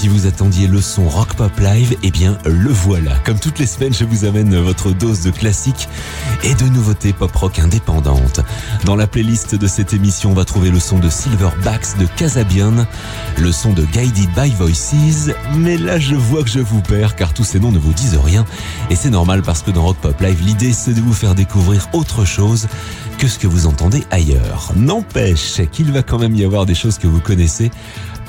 Si vous attendiez le son Rock Pop Live, eh bien le voilà. Comme toutes les semaines, je vous amène votre dose de classiques et de nouveautés pop rock indépendantes. Dans la playlist de cette émission, on va trouver le son de Silverbacks de Casabian, le son de Guided by Voices, mais là je vois que je vous perds car tous ces noms ne vous disent rien et c'est normal parce que dans Rock Pop Live, l'idée c'est de vous faire découvrir autre chose que ce que vous entendez ailleurs. N'empêche qu'il va quand même y avoir des choses que vous connaissez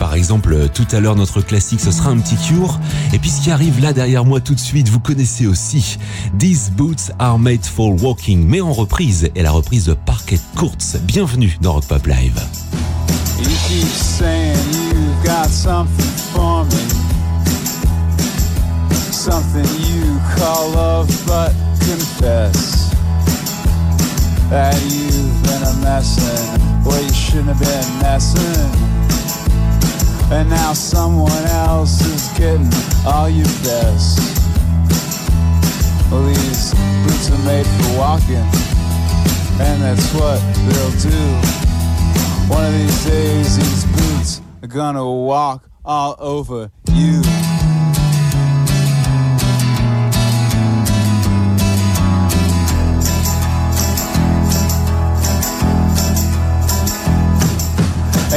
par exemple, tout à l'heure, notre classique, ce sera un petit cure. Et puis ce qui arrive là derrière moi tout de suite, vous connaissez aussi These Boots Are Made for Walking, mais en reprise, et la reprise de Parquet Courts. Bienvenue dans Rock Pop Live. Something you call love, but confess that you've been a messin' where you shouldn't have been messing. And now someone else is getting all your best. Well, these boots are made for walking, and that's what they'll do. One of these days, these boots are gonna walk all over you.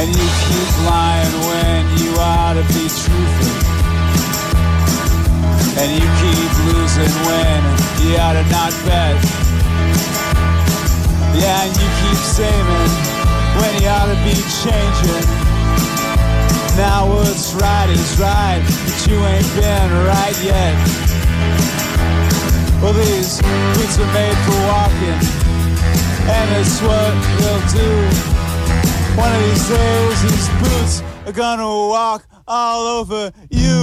And you keep lying when you ought to be truthful. And you keep losing when you ought to not bet. Yeah, and you keep saving when you ought to be changing. Now what's right is right, but you ain't been right yet. Well, these boots are made for walking, and it's what they'll do. One of these days, these boots are gonna walk all over you.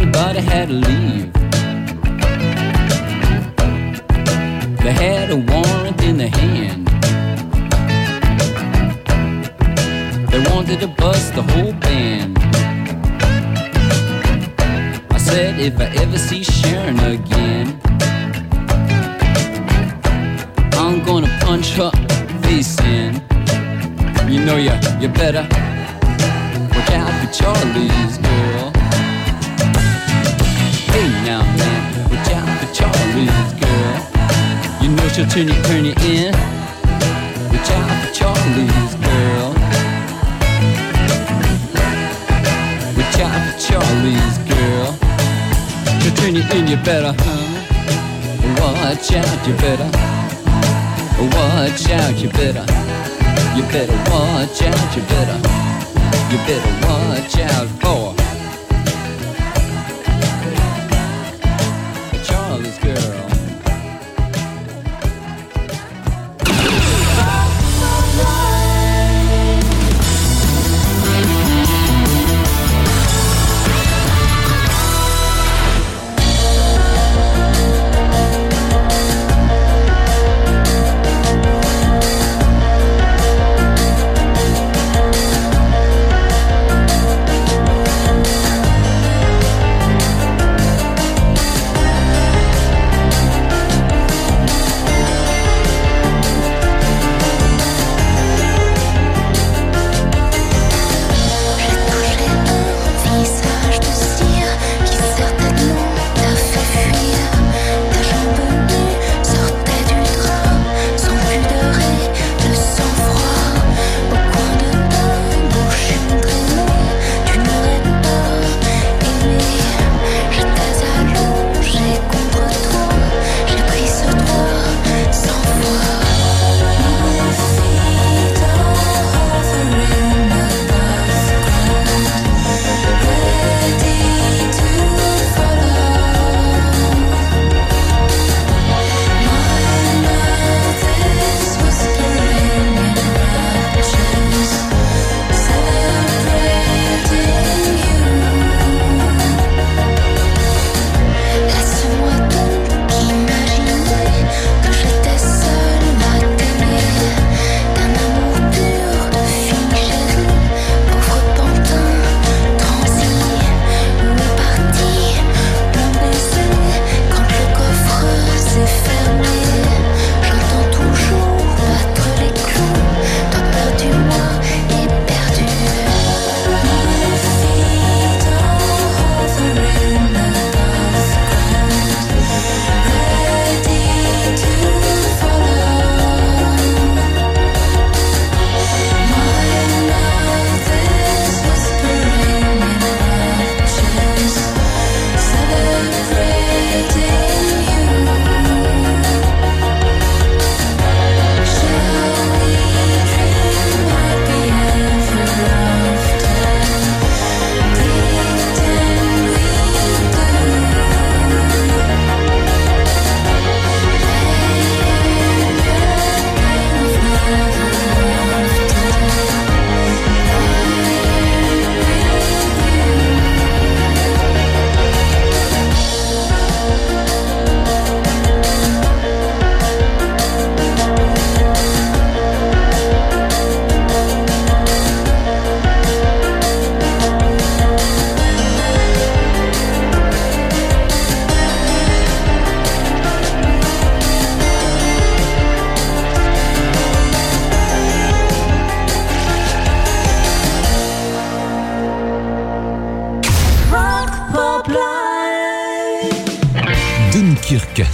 Everybody had to leave. They had a warrant in their hand. They wanted to bust the whole band. I said, if I ever see Sharon again, I'm gonna punch her face in. You know you, you better watch out for Charlie's girl. Charlie's girl. You know she'll turn you, turn you in. Watch out for Charlie's girl. Watch out for Charlie's girl. She'll turn you in, you better, huh? Watch out, you better. Watch out, you better. You better watch out, you better. You better watch out for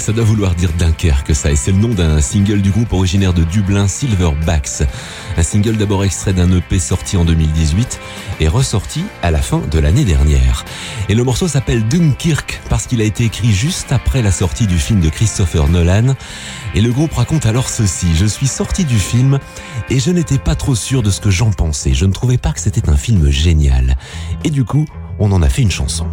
ça doit vouloir dire Dunkerque ça, et c'est le nom d'un single du groupe originaire de Dublin, Silverbacks. Un single d'abord extrait d'un EP sorti en 2018 et ressorti à la fin de l'année dernière. Et le morceau s'appelle Dunkirk parce qu'il a été écrit juste après la sortie du film de Christopher Nolan. Et le groupe raconte alors ceci, je suis sorti du film et je n'étais pas trop sûr de ce que j'en pensais, je ne trouvais pas que c'était un film génial. Et du coup, on en a fait une chanson.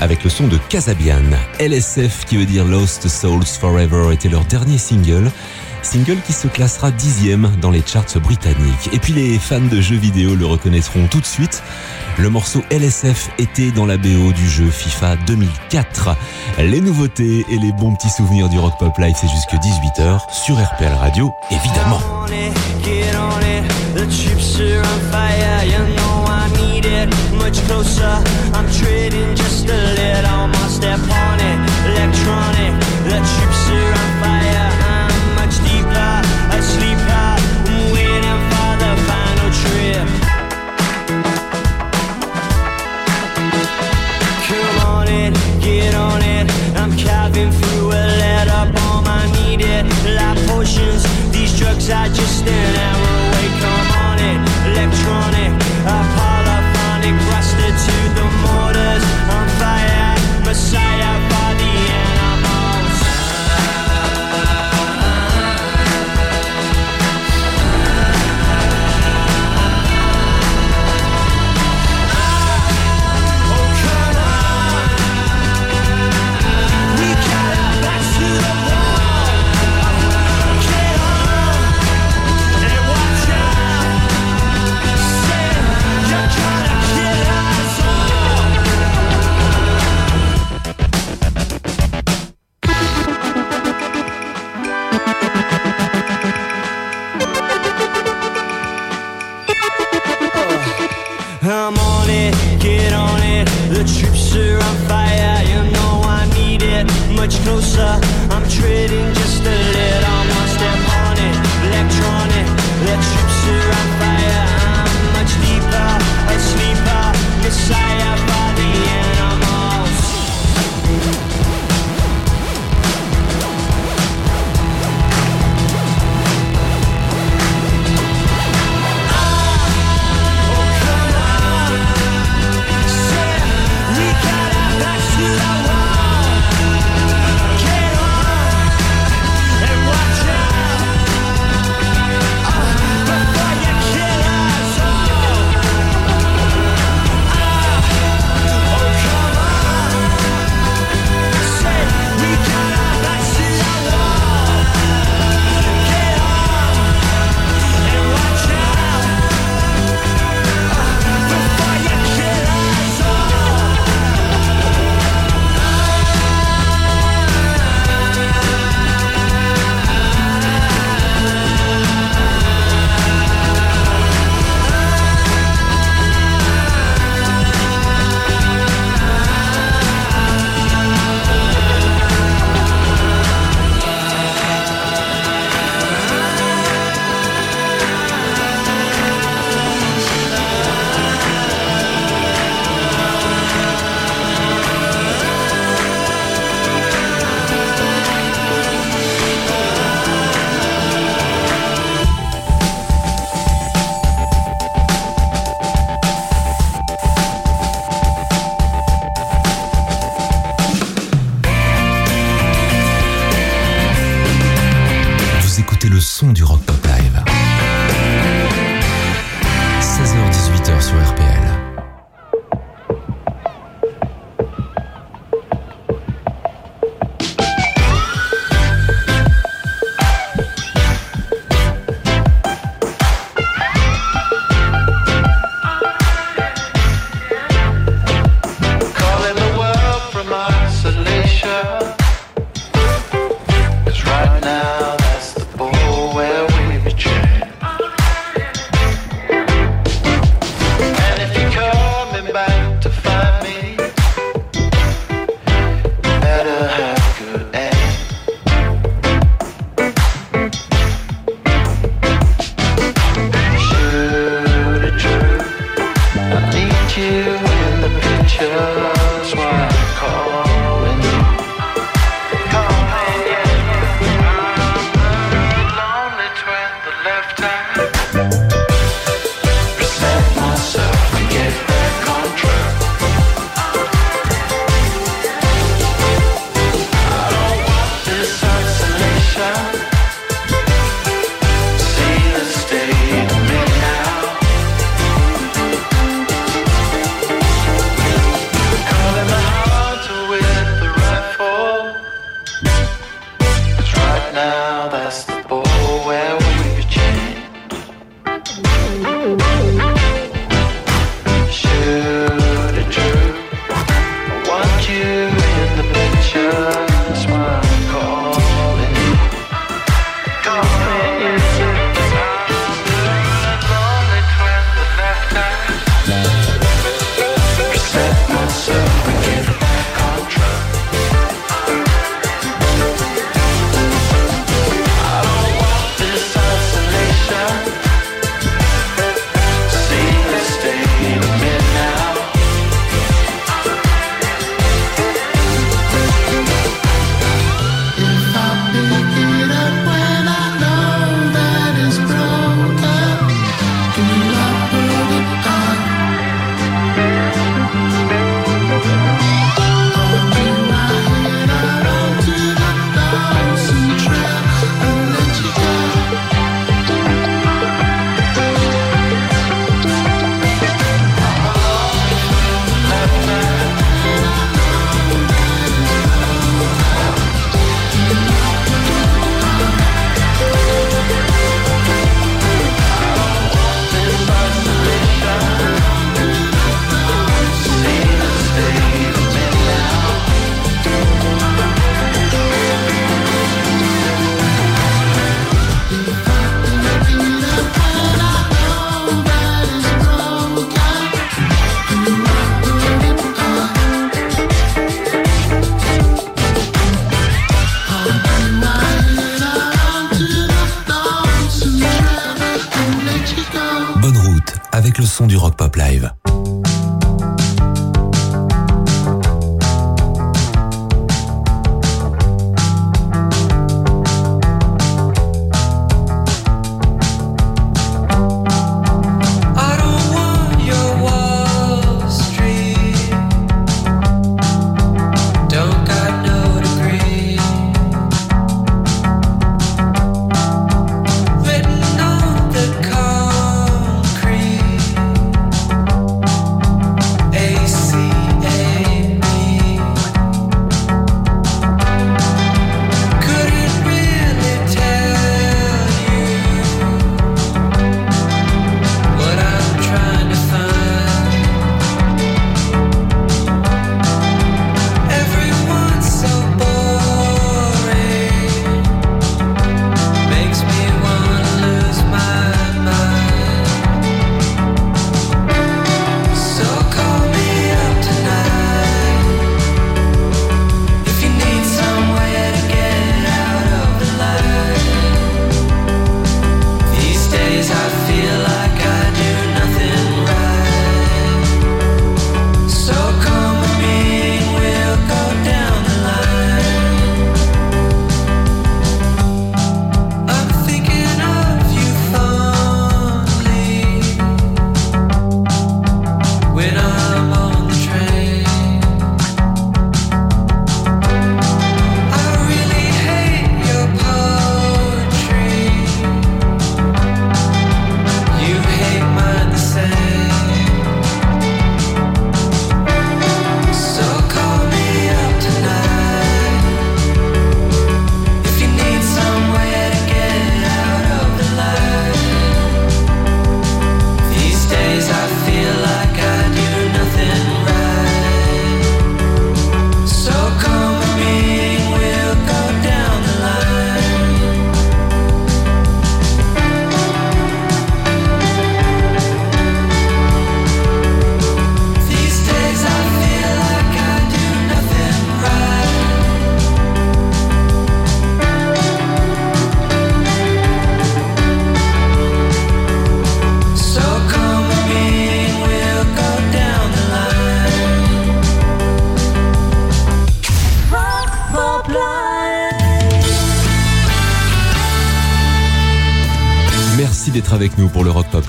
Avec le son de Casabian. LSF qui veut dire Lost Souls Forever était leur dernier single. Single qui se classera dixième dans les charts britanniques. Et puis les fans de jeux vidéo le reconnaîtront tout de suite. Le morceau LSF était dans la BO du jeu FIFA 2004. Les nouveautés et les bons petits souvenirs du Rock Pop Live, c'est jusque 18h sur RPL Radio, évidemment. Much closer. I'm trading just a little more step on it. Electronic, the chips are on fire. I'm much deeper. I'm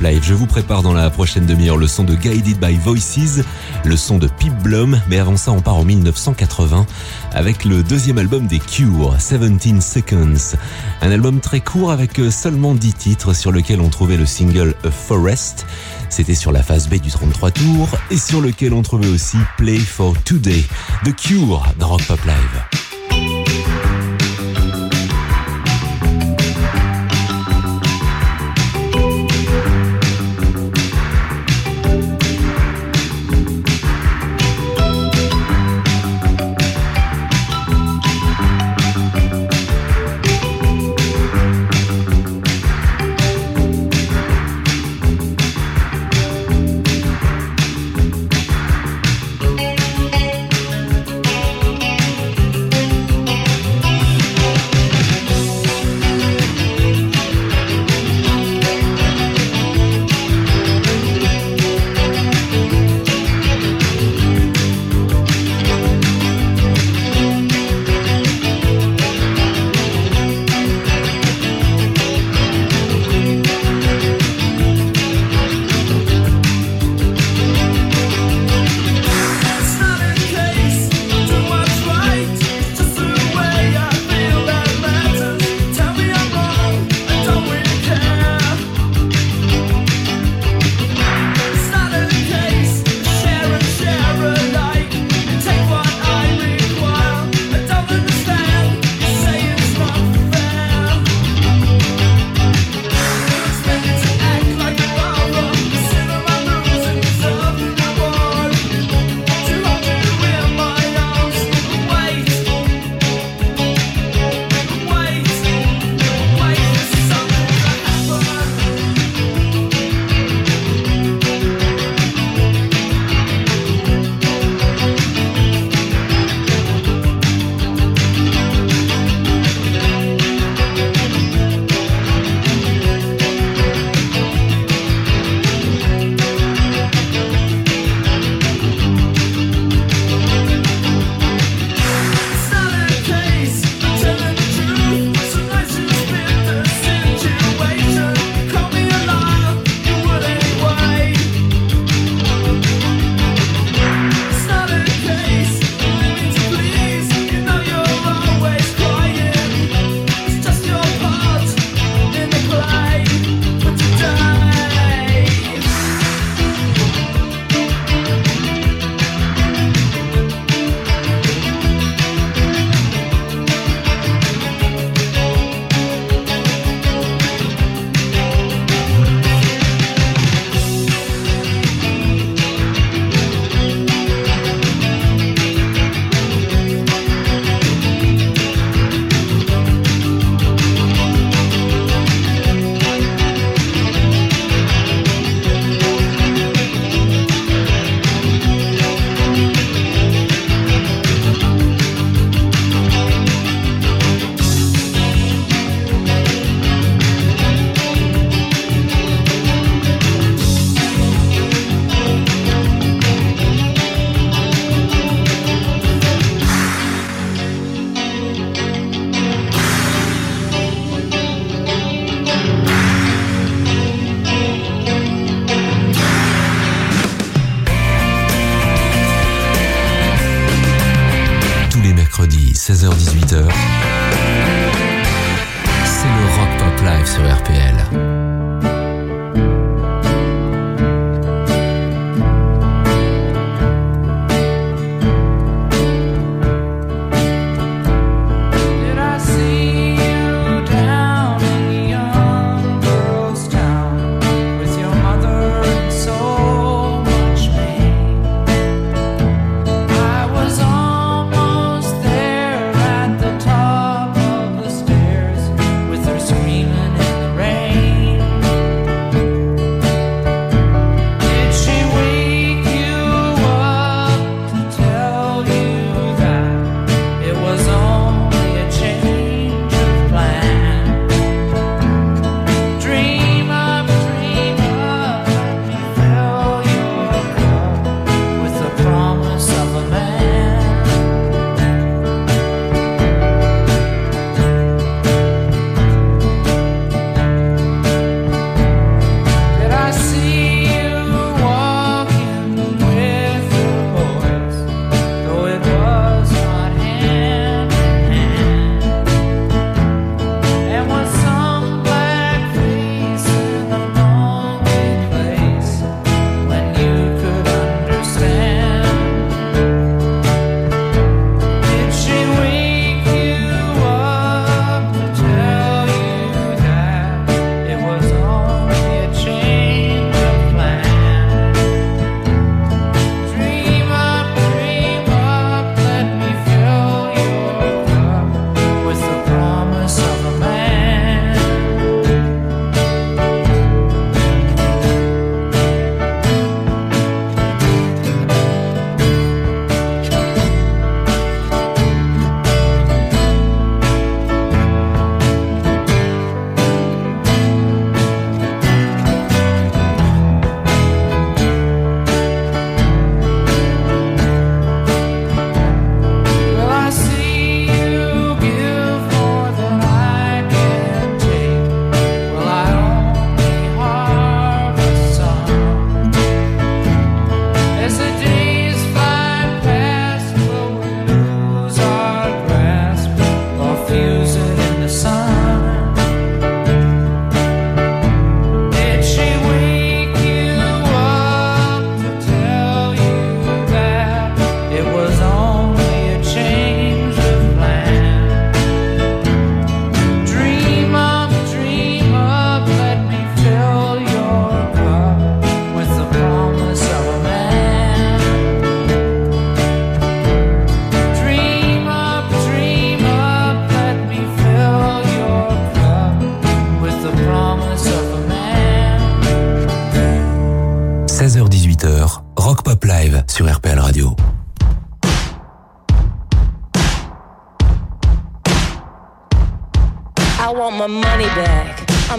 Je vous prépare dans la prochaine demi-heure le son de Guided by Voices, le son de Pip Blum, mais avant ça on part en 1980 avec le deuxième album des Cure, 17 Seconds. Un album très court avec seulement 10 titres sur lequel on trouvait le single A Forest. C'était sur la phase B du 33 tours et sur lequel on trouvait aussi Play for Today, The Cure dans Rock Pop Live.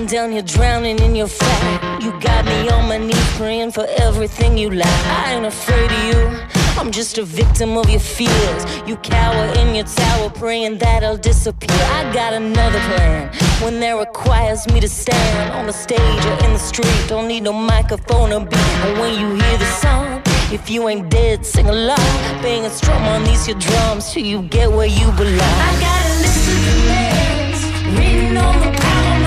down here drowning in your fat. You got me on my knees praying for everything you lack. I ain't afraid of you. I'm just a victim of your fears. You cower in your tower, praying that I'll disappear. I got another plan. When that requires me to stand on the stage or in the street, don't need no microphone or beat. And when you hear the song, if you ain't dead, sing along. Bang a strum on these your drums till you get where you belong. I got a list of demands written on the power.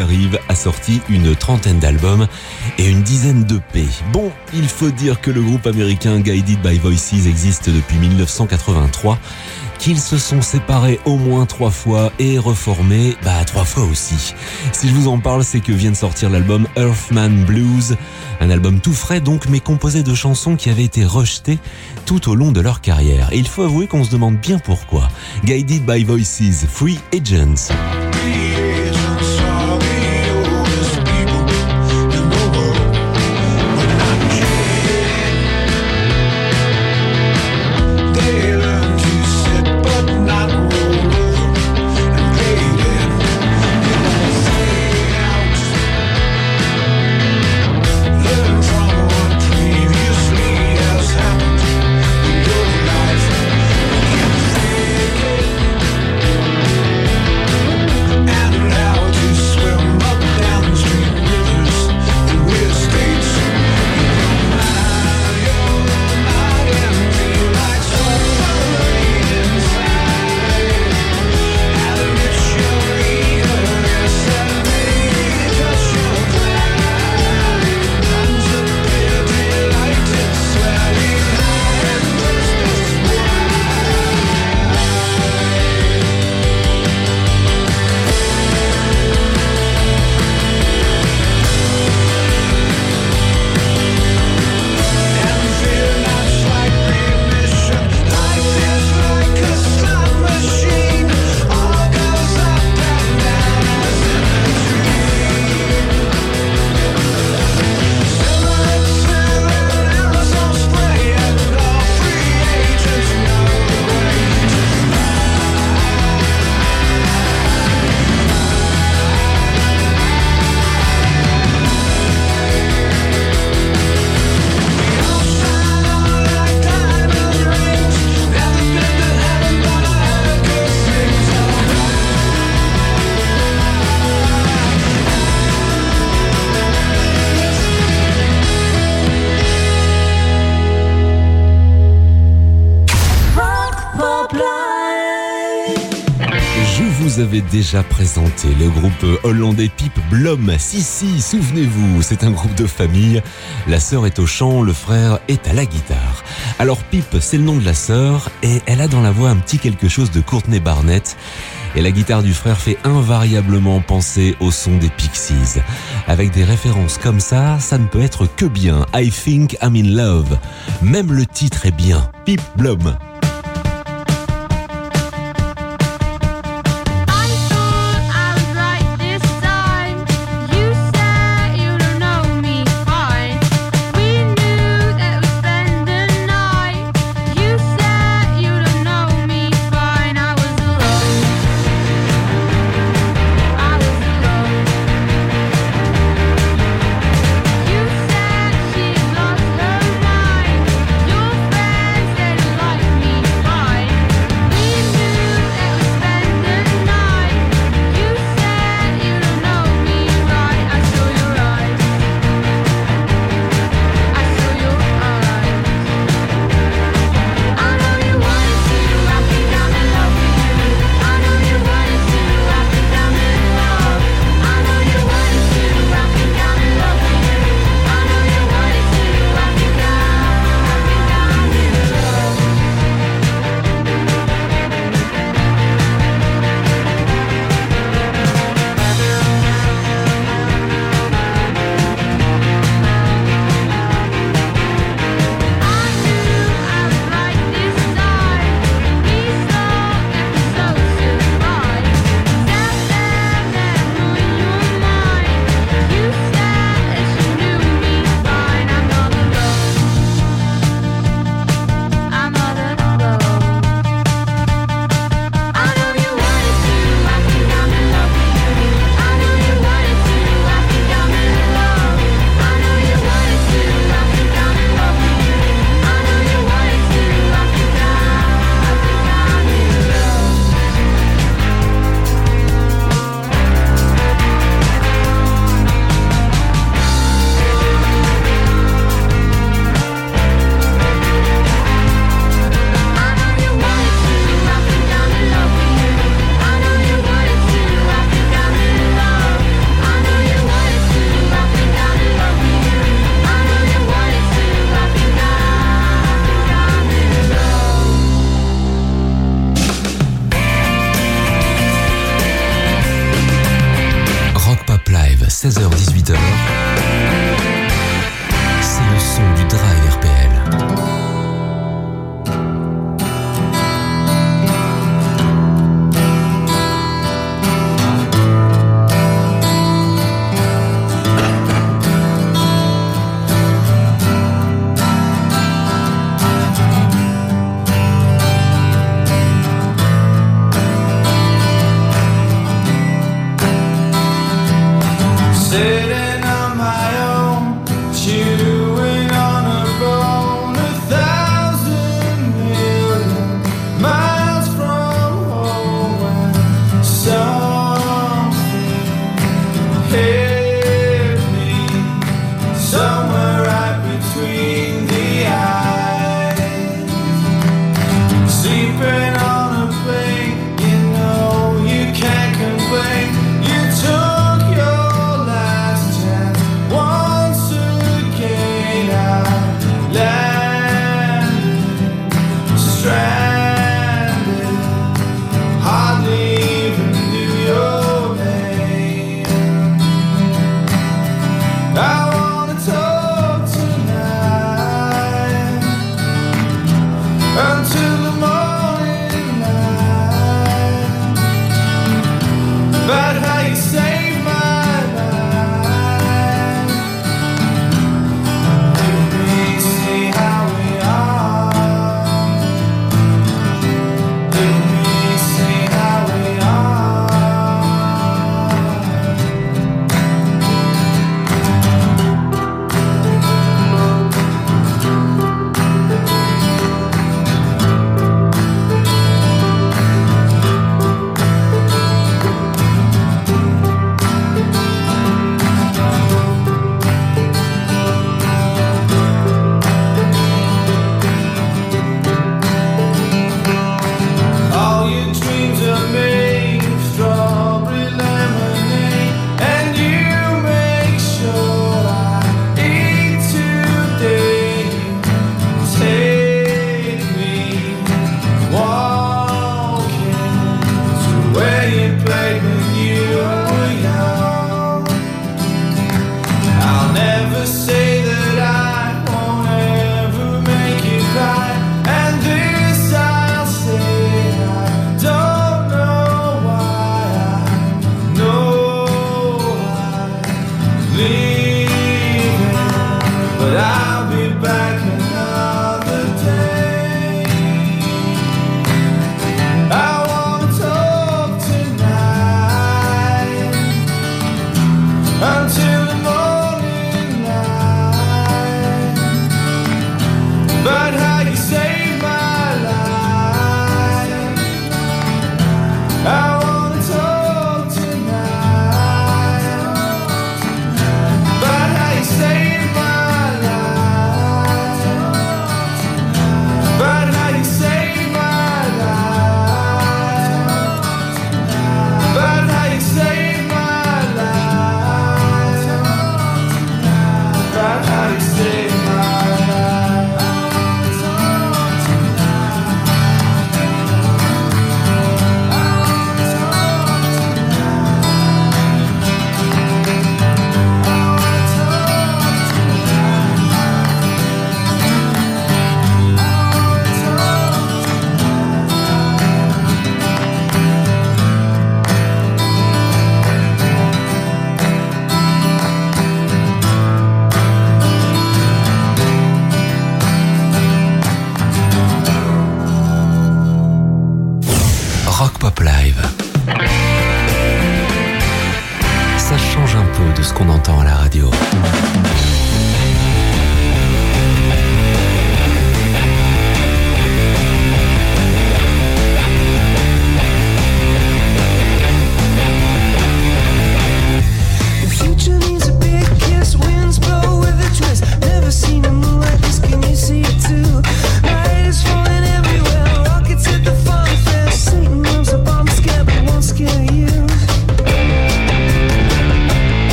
Arrive a sorti une trentaine d'albums et une dizaine de P. Bon, il faut dire que le groupe américain Guided by Voices existe depuis 1983 qu'ils se sont séparés au moins trois fois et reformés, bah trois fois aussi. Si je vous en parle, c'est que vient de sortir l'album Earthman Blues, un album tout frais donc, mais composé de chansons qui avaient été rejetées tout au long de leur carrière. Il faut avouer qu'on se demande bien pourquoi. Guided by Voices, Free Agents. Présenté le groupe hollandais Pip Blom. Si, si, souvenez-vous, c'est un groupe de famille. La sœur est au chant, le frère est à la guitare. Alors Pip, c'est le nom de la sœur et elle a dans la voix un petit quelque chose de Courtney Barnett. Et la guitare du frère fait invariablement penser au son des Pixies. Avec des références comme ça, ça ne peut être que bien. I think I'm in love. Même le titre est bien. Pip Blom.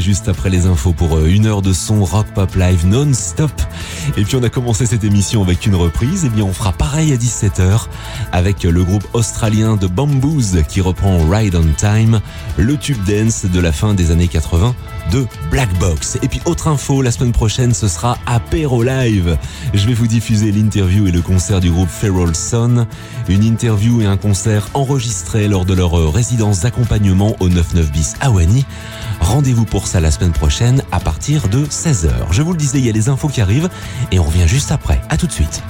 Juste après les infos pour euh, une heure de son rock pop live non-stop. Et puis on a commencé cette émission avec une reprise. Et bien on fera pareil à 17h avec le groupe australien de Bamboos qui reprend Ride on Time, le tube dance de la fin des années 80 de Black Box. Et puis autre info, la semaine prochaine ce sera Apéro Live. Je vais vous diffuser l'interview et le concert du groupe Feral Son. Une interview et un concert enregistrés lors de leur euh, résidence d'accompagnement au 99 bis à Rendez-vous pour ça la semaine prochaine à partir de 16h. Je vous le disais, il y a les infos qui arrivent et on revient juste après. À tout de suite.